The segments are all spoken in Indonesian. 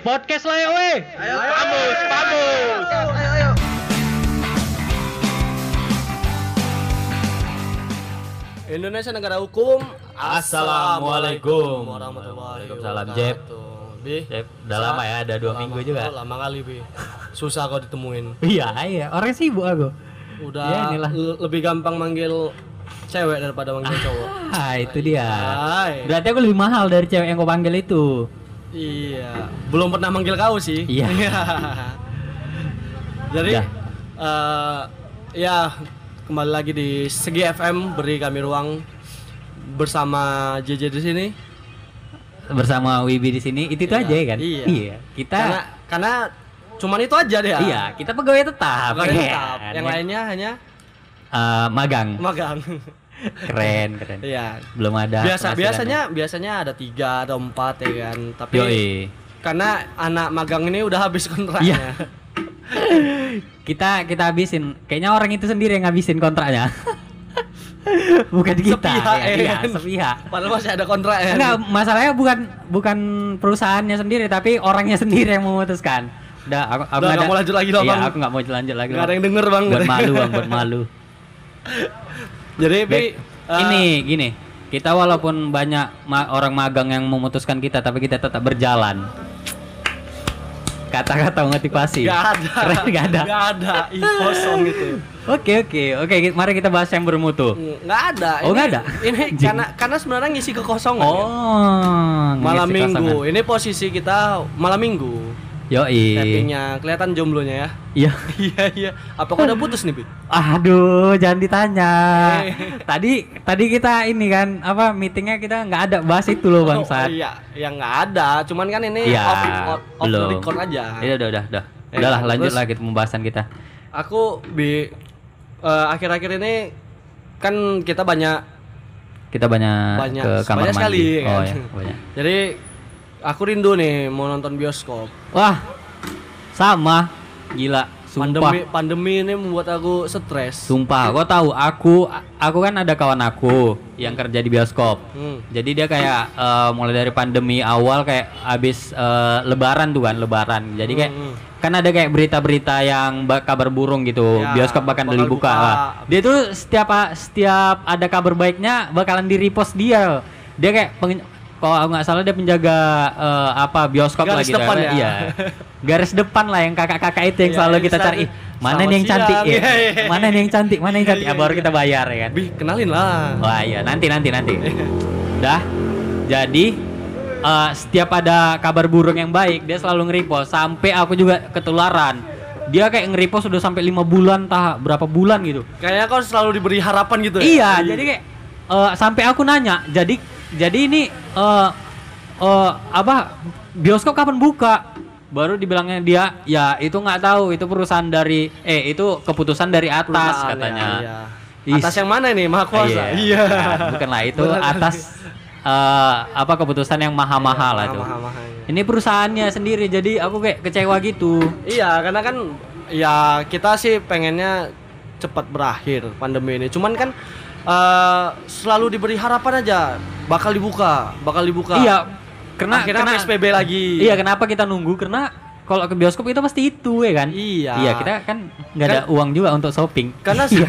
podcast lah ya weh. Ayo, Pamus, Pamus. Ayo, ayo. Indonesia negara hukum. Assalamualaikum. warahmatullahi Waalaikumsalam, wabarakatuh. Jeb. Bi. Jep, udah lama ya, ada dua Lama. minggu juga. Oh, lama kali, Bi. Susah kok ditemuin. Iya, iya. Orang sibuk aku. Udah Ya, inilah. lebih gampang manggil cewek daripada manggil cowok. Ah, itu dia. Hai. Berarti aku lebih mahal dari cewek yang kau panggil itu. Iya, belum pernah manggil kau sih. Iya. Jadi Dah. eh, ya kembali lagi di Segi FM beri kami ruang bersama JJ di sini. Bersama Wibi di sini, itu itu Iya, aja ya kan? iya. Kita Karena karena cuman itu aja deh. iya, kita pegawai tetap. Pegawai ya tetap. kan? Yang lainnya hanya Eh, magang. magang. Keren, keren. Iya. Belum ada. Biasa biasanya biasanya ada tiga ada empat ya kan. Tapi Yoi. karena anak magang ini udah habis Iya. kontraknya. kita kita habisin. Kayaknya orang itu sendiri yang ngabisin kontraknya. bukan kita. Sepihak, ya, ya iya, kan? sepihak. Padahal masih ada kontrak ya. Enggak, masalahnya bukan bukan perusahaannya sendiri tapi orangnya sendiri yang memutuskan. Udah, aku, aku Udah, nggak nggak mau lanjut lagi loh, Iya, Bang. aku nggak mau lanjut lagi. Nggak ada yang denger bang. Buat malu, bang, buat malu. Jadi Bi, Baik, eh, ini gini, kita walaupun banyak ma- orang magang yang memutuskan kita, tapi kita tetap berjalan. Kata-kata motivasi. Gak ada. Keren, nggak ada. Gak ada. Ih, kosong gitu. Oke oke oke, mari kita bahas yang bermutu. Nggak ada. Oh, nggak ada? Ini karena karena sebenarnya ngisi kekosongan. ya. Oh, Malam ngisi minggu. Ini posisi kita malam minggu. Yoi. Tappingnya kelihatan jomblonya ya. Iya. Iya iya. Apa kau udah putus nih, Bi? Aduh, jangan ditanya. Eh. tadi tadi kita ini kan apa meetingnya kita nggak ada bahas itu loh bang Oh, Sat. iya, ya nggak ada. Cuman kan ini Iya, off, off, off belum. record aja. Iya udah udah udah. Ya, Udahlah lanjut terus- kita pembahasan kita. Aku bi eh, akhir-akhir ini kan kita banyak Kita banyak, Banyak, ke kamar banyak mandi. sekali, Oh kan? ya, banyak. Jadi aku rindu nih mau nonton bioskop. Wah, sama. Gila, sumpah. Pandemi pandemi ini membuat aku stres. Sumpah, kau tahu aku aku kan ada kawan aku yang kerja di bioskop. Hmm. Jadi dia kayak eh, mulai dari pandemi awal kayak habis eh, lebaran tuh kan, lebaran. Jadi kayak Hmm, hmm. kan ada kayak berita-berita yang ba- kabar burung gitu, Ya, bioskop bahkan bakal dibuka. buka. Lah, Dia tuh setiap setiap ada kabar baiknya bakalan di repost dia. Dia kayak pengen kalau aku nggak salah dia penjaga eh, apa bioskop Garis lah gitu. depan ya? Iya. Garis depan lah yang kakak-kakak itu yang Iya, selalu yang kita cari. Ih, Mana "Selamat nih yang cantik siang." ya? Iya, iya, iya. Mana nih yang cantik? Mana yang cantik? Iya, Ah, baru iya. kita bayar ya kan. Bi, kenalin lah. Wah iya nanti nanti nanti. Dah. Jadi eh, setiap ada kabar burung yang baik dia selalu nge-repost sampai aku juga ketularan. Dia kayak nge-repost sudah sampai lima bulan tah berapa bulan gitu. Kayaknya kau selalu diberi harapan gitu ya. Iya, jadi kayak eh, sampai aku nanya, jadi jadi ini eh eh, apa bioskop kapan buka? Baru dibilangnya dia, ya itu nggak tahu, itu perusahaan dari eh itu keputusan dari atas Perusahaan, katanya. ya, iya. Atas yang mana nih? Maha kuasa. Iya. Nah, bukanlah itu Bukan. atas eh, apa keputusan yang maha-mahal lah itu. Mahal-mahal. Ini perusahaannya sendiri, jadi aku kayak kecewa gitu. Iya, karena kan ya kita sih pengennya cepat berakhir pandemi ini. Cuman kan eh, selalu diberi harapan aja bakal dibuka, bakal dibuka. Iya, karena Akhirnya karena PSBB lagi. Iya, kenapa kita nunggu? Karena kalau ke bioskop itu pasti itu ya kan? Iya. Iya, kita kan nggak ada Kan- uang juga untuk shopping. Karena Iya.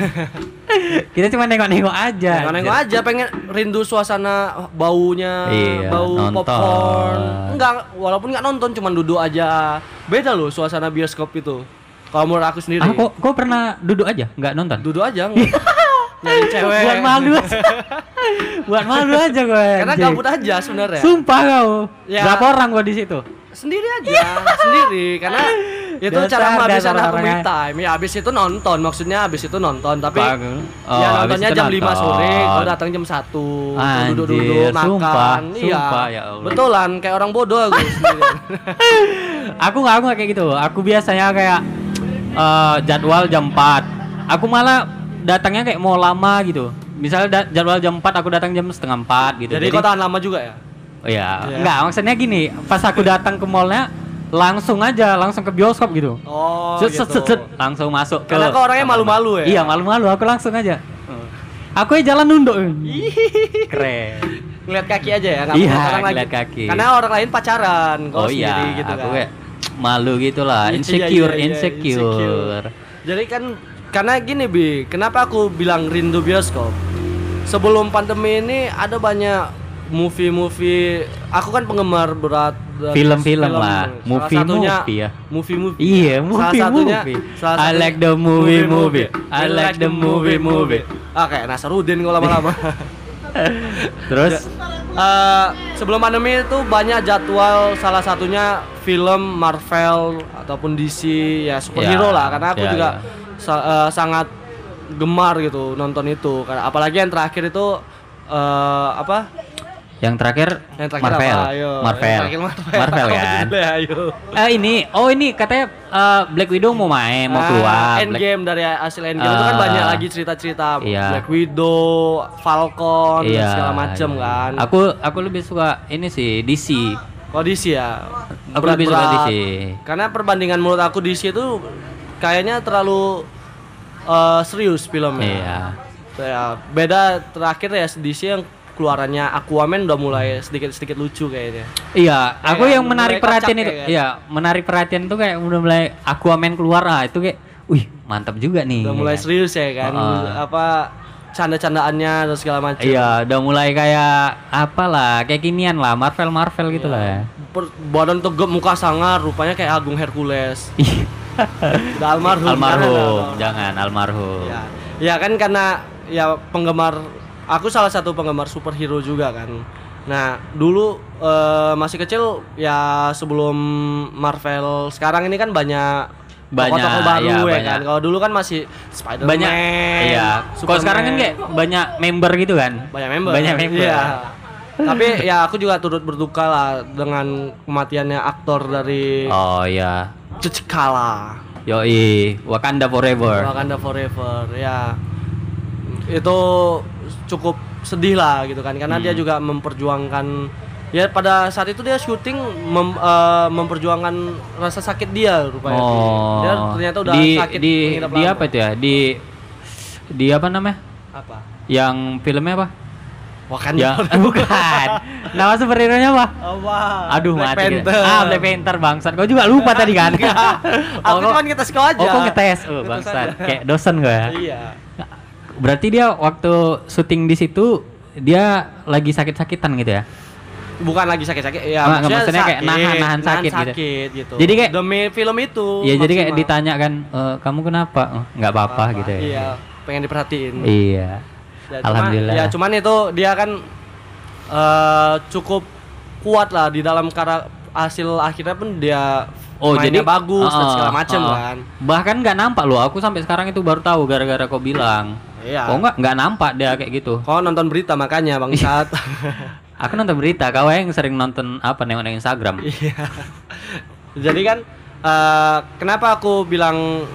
kita cuma nengok-nengok aja. Nengok aja pengen rindu suasana baunya, Iya, bau nonton. popcorn. Enggak, walaupun nggak nonton cuman duduk aja. Beda loh suasana bioskop itu. Kalau menurut aku sendiri. Ah, kok, kok pernah duduk aja? Nggak nonton? duduk aja. Nyari cewek. Buat malu aja. Buat malu aja gue. Karena anjing. gabut aja sebenarnya. Sumpah kau. Ya. Berapa orang gua di situ? sendiri aja sendiri karena itu Dasar- cara menghabiskan aku me orangnya. time ya habis itu nonton maksudnya habis itu nonton tapi. Oh, ya nontonnya jam 5 nonton. sore kalau datang jam 1 Anjir, duduk-duduk makan sumpah, iya sumpah, ya Allah. betulan kayak orang bodoh aku sendirian. aku nggak aku nggak kayak gitu. Aku biasanya kayak eh, jadwal jam 4. Aku malah datangnya kayak mau lama gitu. Misalnya da- jadwal jam 4 aku datang jam setengah 4 gitu. jadi kau tahan lama juga ya Oh iya, Iya. enggak maksudnya gini, pas aku datang ke mallnya langsung aja, langsung ke bioskop gitu. oh set, gitu set, set, langsung masuk ke Karena kau orangnya malu-malu ya? Iya, malu-malu, aku langsung aja. Aku ya jalan nunduk. Keren. ngeliat kaki aja ya nggak Iya, ngeliat lagi. kaki. karena orang lain pacaran kalau oh iya, sendiri gitu aku kan kayak malu gitu lah, Iya, insecure, iya, iya, insecure. jadi kan karena gini bi kenapa aku bilang rindu bioskop sebelum pandemi ini ada banyak movie-movie aku kan penggemar berat Film-film lah, Salah movie-movie satunya ya. movie-movie Iya, salah movie, satunya movie. salah I satunya like the movie, movie. I You like the movie, movie. ah kayak Nasarudin kalau lama-lama Terus Eh, sebelum pandemi itu banyak jadwal salah satunya film Marvel ataupun DC ya superhero Ya, lah karena aku ya, juga ya. Sa- eh, sangat gemar gitu nonton itu karena apalagi yang terakhir itu eh, apa yang terakhir, yang terakhir Marvel. apa ayo Marvel. Yang terakhir Marvel, Marvel Apa kan. judulnya, ayo Eh ini, oh ini katanya eh, Black Widow mau main, mau Ah, keluar. Black- Endgame dari hasil Endgame itu kan banyak lagi cerita-cerita iya. Black Widow, Falcon dan segala macem iya. kan. Aku aku lebih suka ini sih DC. Kalau DC ya. Aku lebih suka. DC. Karena perbandingan menurut aku DC itu kayaknya terlalu eh, serius filmnya. Iya. Ya, beda terakhir ya DC yang keluarannya Aquaman udah mulai sedikit-sedikit lucu kayaknya. Iya, aku Kayak yang menarik perhatian itu. ya kan? Iya, menarik perhatian tuh kayak udah mulai Aquaman keluar ah itu kayak, wih mantap juga nih. Udah ya mulai kan? serius ya kan. Heeh. Apa canda-candaannya dan segala macam. Iya, udah mulai kayak apalah, kayak kinian lah, Marvel Marvel gitu Iya. lah. ya. Badan tegap muka sangar rupanya kayak Agung Hercules. Udah almarhum. almarhum, jangan, jangan almarhum. Ya, ya kan karena ya penggemar aku salah satu penggemar superhero juga kan. Nah, dulu eh, masih kecil ya sebelum Marvel sekarang ini kan banyak Banyak, tokoh-tokoh baru ya banyak. kan. Kalau dulu kan masih Spider-Man. Banyak, iya. Kalau sekarang kan kayak banyak member gitu kan. banyak member. Banyak member. Iya. Tapi ya aku juga turut berduka lah dengan kematiannya aktor dari Oh iya. T'Challa. Yoi, Wakanda Forever. Wakanda Forever ya itu cukup sedih lah gitu kan karena Hmm. dia juga memperjuangkan ya pada saat itu dia syuting mem- eh, memperjuangkan rasa sakit dia rupanya Oh. dia ternyata udah di, sakit di di apa itu ya? Di di apa namanya? apa Yang filmnya apa? Wakanda Ya, bukan. Nama superhero nya apa? apa Aduh Black mati. Panther. Ah, Black Panther bangsat. Kau juga lupa tadi kan? aku kok- cuma kita sekolah aja Oh, kok ngetes? Oh, Ngetes bangsat. Kayak dosen gue ya. iya Berarti dia waktu syuting di situ dia lagi sakit-sakitan gitu ya? bukan lagi sakit-sakit ya Ah, nggak, maksudnya kayak nahan-nahan sakit gitu. sakit gitu Jadi kayak- demi film itu Iya, jadi kayak maksimal. ditanya kan, "Eh, kamu kenapa? Oh, nggak apa-apa gitu ya. iya pengen diperhatiin Iya. Ya, cuma- Alhamdulillah. ya cuman itu dia kan eh, cukup kuat lah di dalam kara hasil akhirnya pun dia Oh jadi bagus dan Ah, segala macam ah. kan. Bahkan nggak nampak loh. Aku sampai sekarang itu baru tahu gara-gara kau bilang. Iya. Oh nggak nggak nampak dia kayak gitu. Kau nonton berita makanya Bang Sat. Aku nonton berita. Kau yang sering nonton apa nengok Instagram. Iya. Jadi kan eh, kenapa aku bilang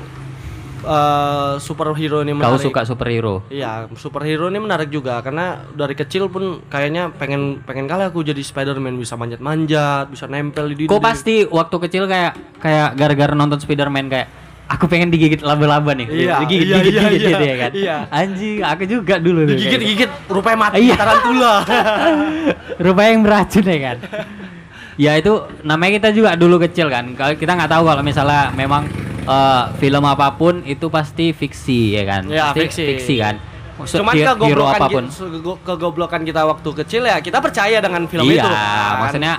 eh, superhero ini Kau menarik? suka superhero? Iya, superhero ini menarik juga karena dari kecil pun kayaknya pengen pengen kali aku jadi Spider-Man bisa manjat-manjat, bisa nempel di Kau dinding. pasti waktu kecil kayak kayak gara-gara nonton Spiderman kayak aku pengen digigit laba-laba nih. Iya, digigit, iya, digigit, iya, digigit iya, gitu ya kan. iya. Anjing, aku juga dulu tuh. kayak gitu. digigit-gigit rupanya mati Iya. tarantula. Rupanya yang beracun ya kan. ya itu namanya kita juga dulu kecil kan. Kalau kita nggak tahu kalau misalnya memang eh, film apa pun itu pasti fiksi ya kan. Ya, Pasti fiksi. kan. Se- Cuman kegoblokan apa pun. kita, se- kegoblokan kita waktu kecil ya kita percaya dengan film iya, itu. kan. maksudnya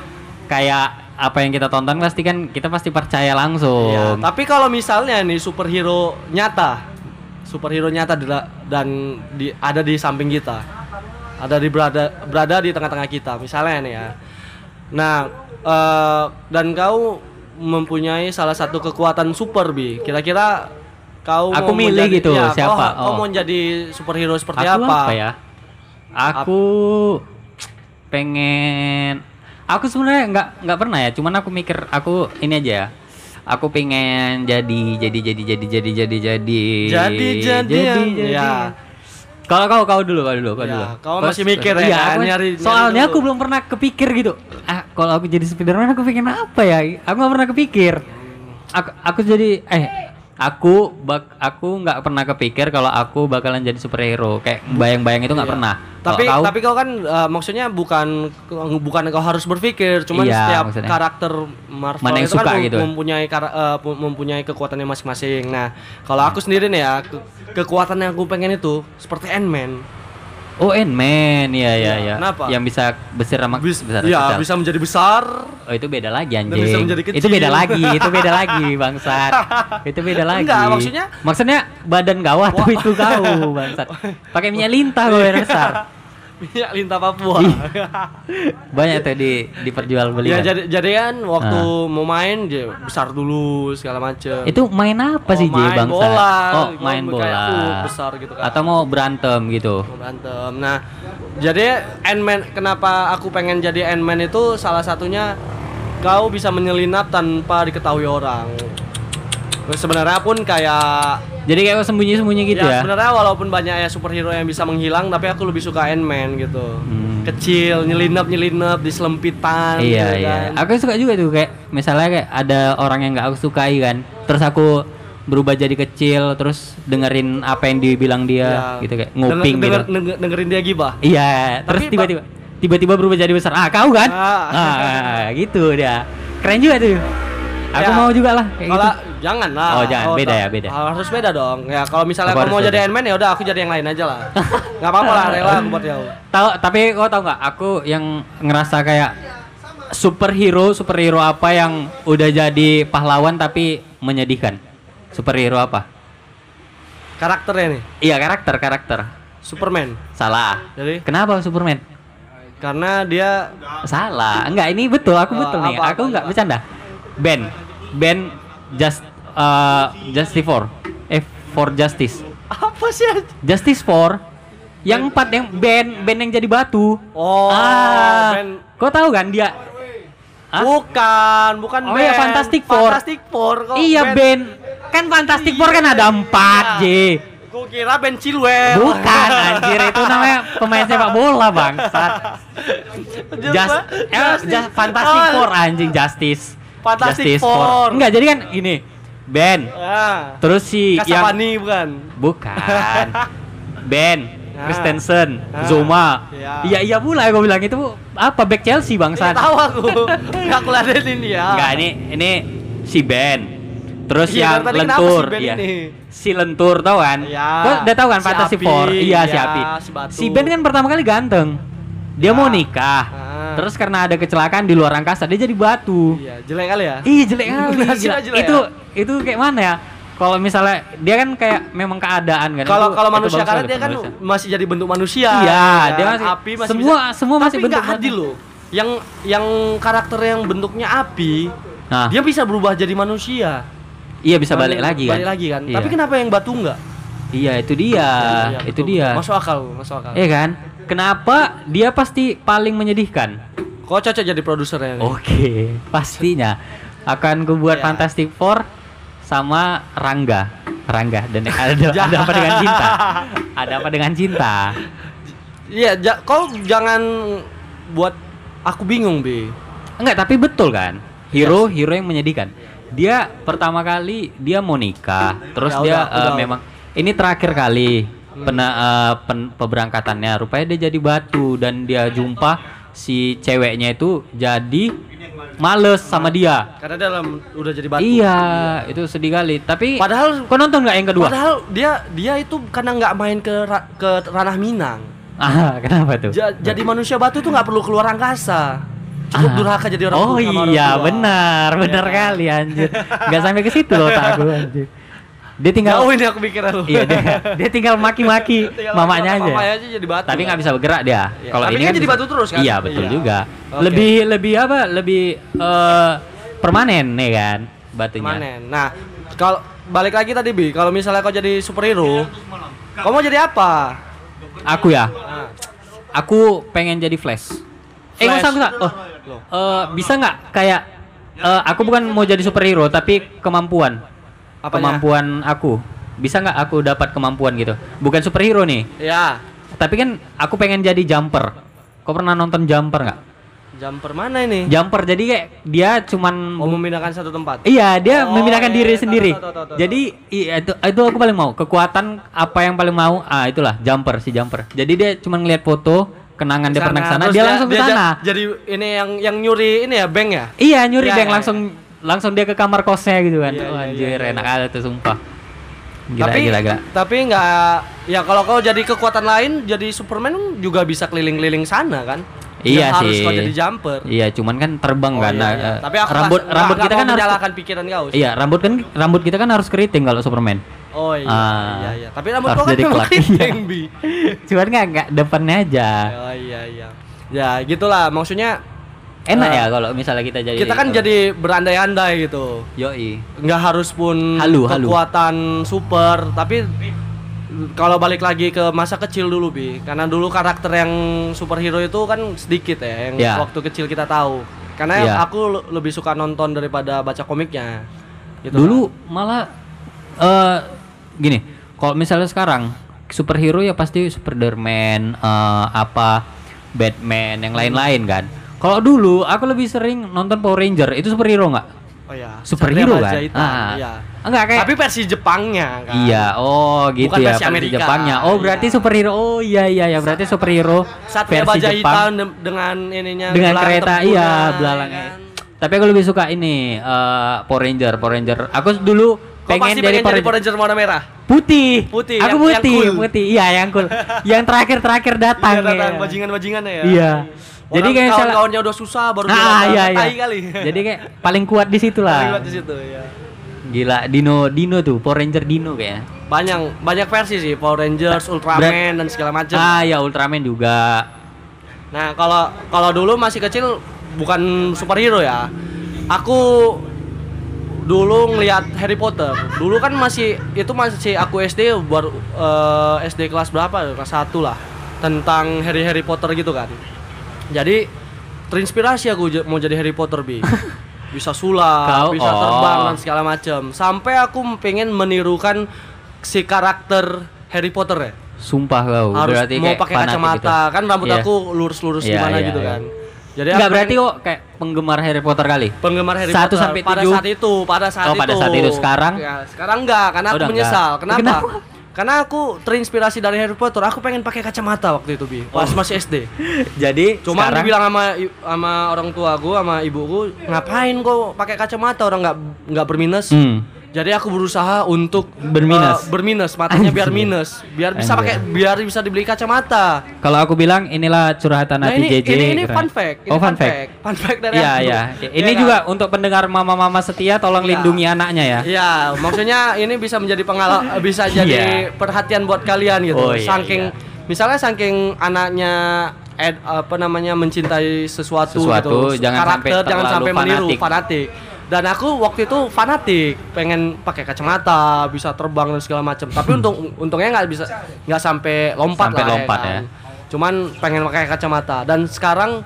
kayak apa yang kita tonton pasti kan kita pasti percaya langsung. Iya, tapi kalau misalnya nih superhero nyata, superhero nyata dan di, ada di samping kita, ada di berada berada di tengah-tengah kita, misalnya nih ya. Nah, eh, dan kau mempunyai salah satu kekuatan super bi. Kira-kira kau Aku mau milih menjadi- gitu, ya, siapa? Kau, kau Oh. mau jadi superhero seperti aku apa? apa ya? Aku pengen aku sebenarnya nggak nggak pernah ya, cuman aku mikir aku ini aja ya. Aku pengen jadi jadi jadi jadi jadi jadi jadi Jadi jadian. Ya. Kalau kau kau dulu kau dulu kau Ya, dulu. kau masih mikir ya kan? aku- Nyari- nyari soalnya dulu. aku belum pernah kepikir gitu. Ah, kalau aku jadi Spiderman aku pengen apa ya? Aku nggak pernah kepikir. Aku aku jadi eh aku bak aku nggak pernah kepikir kalau aku bakalan jadi superhero kayak bayang-bayang itu nggak Iya. pernah Tapi kau, tapi kau kan eh, maksudnya bukan bukan kau harus berpikir, cuman Iya, setiap maksudnya. karakter Marvel Mana yang itu kan suka mem- gitu. mempunyai pu- mempunyai kekuatannya masing-masing. Nah, kalau aku sendiri nih ya, ke- kekuatan yang aku pengen itu seperti Ant-Man. Oh Ant-Man. Ya ya ya Kenapa? yang bisa besar sama Bis- besar Iya, bisa menjadi besar. oh itu beda lagi bisa anjing. menjadi kecil. itu beda lagi itu beda lagi bangsat. Itu beda lagi. Enggak, maksudnya- maksudnya badan gawat itu kau bangsat. Pakai minyak lintah gue besar Minyak lintah Papua. banyak tuh di diperjualbelikan ya jadi jadi kan waktu Ah. mau main dia besar dulu segala macem. itu main apa Oh, sih J main bangsat bola. oh main kayak bola Hulk besar gitu kan. atau mau berantem gitu Mau berantem. Nah, jadi Ant-Man kenapa aku pengen jadi Ant-Man itu salah satunya kau bisa menyelinap tanpa diketahui orang. Sebenarnya pun kayak jadi kayak sembunyi-sembunyi gitu ya, sebenarnya walaupun banyak ya superhero yang bisa menghilang, tapi aku lebih suka Ant-Man gitu. Hmm. Kecil, nyelinap nyelinap di selempitan. Iya gitu iya. kan. Aku suka juga tuh kayak misalnya kayak ada orang yang nggak aku sukai kan, terus aku berubah jadi kecil, terus dengerin apa yang dibilang dia, Iya. gitu kayak nguping Denger- gitu. denger- denger- dengerin dia gibah. Iya. Terus Tapi, tiba-tiba tiba-tiba berubah jadi besar. Ah kau kan? Ah. Ah, gitu dia. Keren juga tuh. Aku Ya. mau juga lah kayak Kalau gitu. Jangan lah. Oh, jangan. Beda tak- ya, beda. Harus beda dong. Ya kalau misalnya Aku mau jadi beda. Ant-Man ya udah aku jadi yang lain aja lah. Enggak apa-apa lah, rela aku buat jauh. Tahu tapi kau tahu nggak? Aku yang ngerasa kayak superhero superhero apa yang udah jadi pahlawan tapi menyedihkan. Superhero apa? Karakternya nih, Iya karakter karakter. Superman. Salah. Jadi Kenapa Superman? karena dia Salah. Enggak, ini betul. Aku Oh, betul nih. apa, Aku enggak bercanda. Ben. Ben just uh, Justice for eh for Justice. apa sih? Justice for yang empat yang Ben Ben yang jadi batu. Oh, ah, Ben. Kau tahu kan dia? Hah? Bukan, bukan Oh Ben. iya, Fantastic Four. Fantastic Four. Kok iya Ben. Kan Fantastic Four kan ada empat, J. Gue kira Ben Chilwell. Bukan anjir itu namanya pemain sepak bola bangsat. Just, eh, just Fantastic Oh. Four anjing Justice. Fantastic Justice Four. Enggak, jadi kan gini. Ben. Ah. Terus si yang Kasapani bukan? bukan. Ben, Ah. Christensen, Ah. Zoma. Iya. Iya iya pula gue bilang itu apa back Chelsea Iya bangsat. tahu aku. Enggak aku ladenin dia. Enggak, ini ini si Ben. Terus Iya, yang lentur, si Ben iya. ini? Si lentur tau kan? Iya. Kau udah tahu kan Si Fantasy Four? Iya, si iya, Api. si Batu. Si Ben kan pertama kali ganteng. Dia mau Ah. nikah. Ah. Terus karena ada kecelakaan di luar angkasa, dia jadi batu. Iya, jelek kali ya. Ih, jelek kali. Gila. jelek itu ya? itu kayak mana ya? Kalau misalnya dia kan kayak memang keadaan kan. Kalau Itu- kalau itu manusia karena dia kan manusia. masih jadi bentuk manusia. Iya, ya dia kan? masih- api masih semua- bisa- semua masih Tapi bentuk adil loh. Yang yang karakter yang bentuknya api, Nah, dia bisa berubah jadi manusia. iya bisa balik lagi kan. Balik lagi kan. Iya. Tapi kenapa yang batu enggak? Iya, itu dia. Iya, itu betul. dia. Masuk akal, masuk akal. Iya kan? Kenapa dia pasti paling menyedihkan? Kok cocok jadi produsernya nih? Oke, pastinya akan gue buat Iya. Fantastic Four sama Rangga. Rangga dan ada ada apa dengan cinta? Ada apa dengan cinta? Iya, ja, kau jangan buat aku bingung, Bi. Enggak, tapi betul kan? Hero, Iya. hero yang menyedihkan. Dia pertama kali dia mau nikah, terus Ya, dia udah, eh, udah. memang ini terakhir kali pena, eh, pen- peberangkatannya. Rupanya dia jadi batu dan dia jumpa si ceweknya itu jadi males sama dia. Karena dalam udah jadi batu. Iya, itu sedih kali. Tapi Padahal kau nonton nggak yang kedua? Padahal dia dia itu karena nggak main ke ra- ke ranah Minang. Ah, kenapa tuh? Ja- jadi manusia batu tuh nggak perlu keluar angkasa. Cukup Ah. durhaka jadi orang Oh iya, benar, benar Iya. kali anjir. Nggak sampai ke situ loh tak aku anjir. Dia tinggal Jauh ini aku pikiran lu. Iya dia, dia tinggal maki-maki mamanya aja. Mamanya aja jadi batu. Tapi kan? nggak bisa bergerak dia. Iya, Kalau tapi ini kan kan jadi bisa- batu terus kan? Iya betul Iya. juga. Oke. Lebih lebih apa? Lebih eh, permanen nih kan batunya. Permanen. Nah, kalau balik lagi tadi Bi, kalau misalnya kau jadi superhero, kau mau jadi apa? Aku ya, Nah, aku pengen jadi Flash. Eh nggak usah Flash. nggak. Oh, eh, bisa nggak kayak eh, aku bukan mau jadi superhero tapi kemampuan. Apanya? Kemampuan aku. Bisa nggak aku dapat kemampuan gitu? Bukan superhero nih. ya. Tapi kan aku pengen jadi jumper. Kau pernah nonton jumper nggak? Jumper mana ini? Jumper jadi kayak dia cuman Oh memindahkan satu tempat. Iya, dia Oh, memindahkan iya, diri iya, sendiri. tahu, tahu, tahu, tahu. Jadi iya, itu itu aku paling mau. Kekuatan apa yang paling mau? Ah, itulah jumper si jumper. Jadi dia cuma ngeliat foto kenangan dia pernah ke sana, terus dia, langsung ke dia sana. ja- Jadi ini yang yang nyuri ini ya bank ya? Iya, nyuri Iya, deng iya, langsung langsung dia ke kamar kosnya gitu kan. Iya, oh, iya, anjir, iya, enak iya. aja tuh sumpah. Gila, tapi gila, gila. tapi nggak ya kalau kau jadi kekuatan lain jadi Superman juga bisa keliling-keliling sana kan? Iya harus sih. kau jadi jumper. Iya, cuman kan terbang Oh, kan. iya, nah, iya. eh, Tapi aku rambut nggak- rambut kita kan harus pikiran kau. sih. Iya, rambut kan rambut kita kan harus keriting kalau Superman. Oh iya, Ah, iya, iya. Tapi rambut harus kau kan keriting, Bi. Cuman nggak nggak depannya aja. Oh iya, iya. Ya, gitulah maksudnya Enak Eh, ya kalau misalnya kita jadi kita kan jadi berandai-andai gitu. yoi. nggak harus pun Halu, halu. kekuatan super tapi kalau balik lagi ke masa kecil dulu bi karena dulu karakter yang superhero itu kan sedikit ya yang Ya. waktu kecil kita tahu karena Ya. aku le- lebih suka nonton daripada baca komiknya gitu Dulu malah eh gini, kalau misalnya sekarang superhero ya pasti Spiderman eh, apa Batman yang lain-lain kan. Kalau dulu aku lebih sering nonton Power Ranger, itu superhero nggak? oh ya Superhero kan? Hitam, Ah. iya. Enggak kayak tapi versi Jepangnya kan Iya, oh gitu Bukan ya. versi Amerika. Jepangnya. Oh, berarti Iya. superhero. Oh iya iya ya, berarti superhero Satria versi Baja Jepang Hitam de- dengan ininya dengan kereta iya ya belalangnya. kan? Tapi aku lebih suka ini eh, Power Ranger, Power Ranger. Aku dulu Kau pengen pasti pengen Power jadi Ranger. Power Ranger warna merah Putih. Putih, Aku yang- yang putih, cool. putih. Iya, yang cool. yang terakhir-terakhir datang. Iya, datang ya. bajingan-bajingannya ya Iya. Jadi kayak misalnya- kawan-kawannya udah susah baru Ah, iya iya. kali Jadi kayak paling kuat di situ Paling lah. kuat di situ ya Gila, Dino Dino tuh, Power Ranger Dino kayaknya. banyak banyak versi sih Power Rangers, Ultraman dan segala macam. Ah, ya Ultraman juga. Nah kalau kalau dulu masih kecil bukan superhero ya. Aku dulu ngelihat Harry Potter. Dulu kan masih itu masih aku SD baru eh, SD kelas berapa? Kelas 1 lah. Tentang Harry Harry Potter gitu kan. Jadi terinspirasi aku mau jadi Harry Potter bi. Bisa sulap, Kau- bisa oh. terbang dan segala macam. Sampai aku pengen menirukan si karakter Harry Potter ya Sumpah kau. harus berarti mau pakai fanatik kacamata gitu. kan rambut Iya. aku lurus-lurus Iya, gimana iya, gitu iya. kan jadi Enggak aku berarti kok kayak penggemar Harry Potter kali. penggemar Harry Satu Potter sampai pada tujuh? saat itu pada saat Oh, itu pada saat itu. Sekarang? ya, sekarang enggak karena Oh, aku menyesal enggak. kenapa? Kenapa? Karena aku terinspirasi dari Harry Potter aku pengen pakai kacamata waktu itu bi. Pas masih SD Jadi Cuma sekarang? dibilang sama sama orang tuaku sama ibuku ngapain kok pakai kacamata? Orang nggak nggak berminus. Hmm. Jadi aku berusaha untuk Berminus. eh, berminus matanya biar minus biar bisa pakai biar bisa dibeli kacamata Kalau aku bilang inilah curhatan Nah hati ini, JJ. ini, ini keren. fun fact. Ini oh fun fact. Fun fact dari Iya aku. iya. Iya Ini kan? juga untuk pendengar mama-mama setia tolong Iya. lindungi anaknya ya. Iya, maksudnya ini bisa menjadi pengalaman, bisa jadi Iya. perhatian buat kalian gitu. Oh, iya, saking, iya. misalnya saking anaknya ed, apa namanya mencintai sesuatu, Sesuatu, gitu, jangan sampai karakter jangan terlalu sampai meniru, fanatik. fanatik. Dan aku waktu itu fanatik, pengen pakai kacamata, bisa terbang dan segala macam. Tapi untung untungnya nggak bisa nggak sampai lompat Sampai lah lompat kan. ya. Cuman pengen pakai kacamata dan sekarang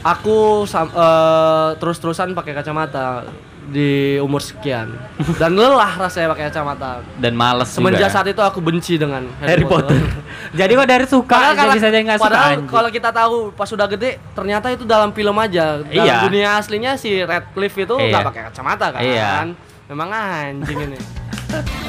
aku sam- eh, terus-terusan pakai kacamata di umur sekian dan lelah rasanya pakai kacamata Dan males semenjak juga. saat itu aku benci dengan Harry Potter. Jadi kok dari suka Padahal jadi nggak suka padahal kalau kita tahu pas sudah gede ternyata itu dalam film aja dalam Iya. dunia aslinya si Radcliffe itu Iya. nggak pakai kacamata kan Iya. memang anjing ini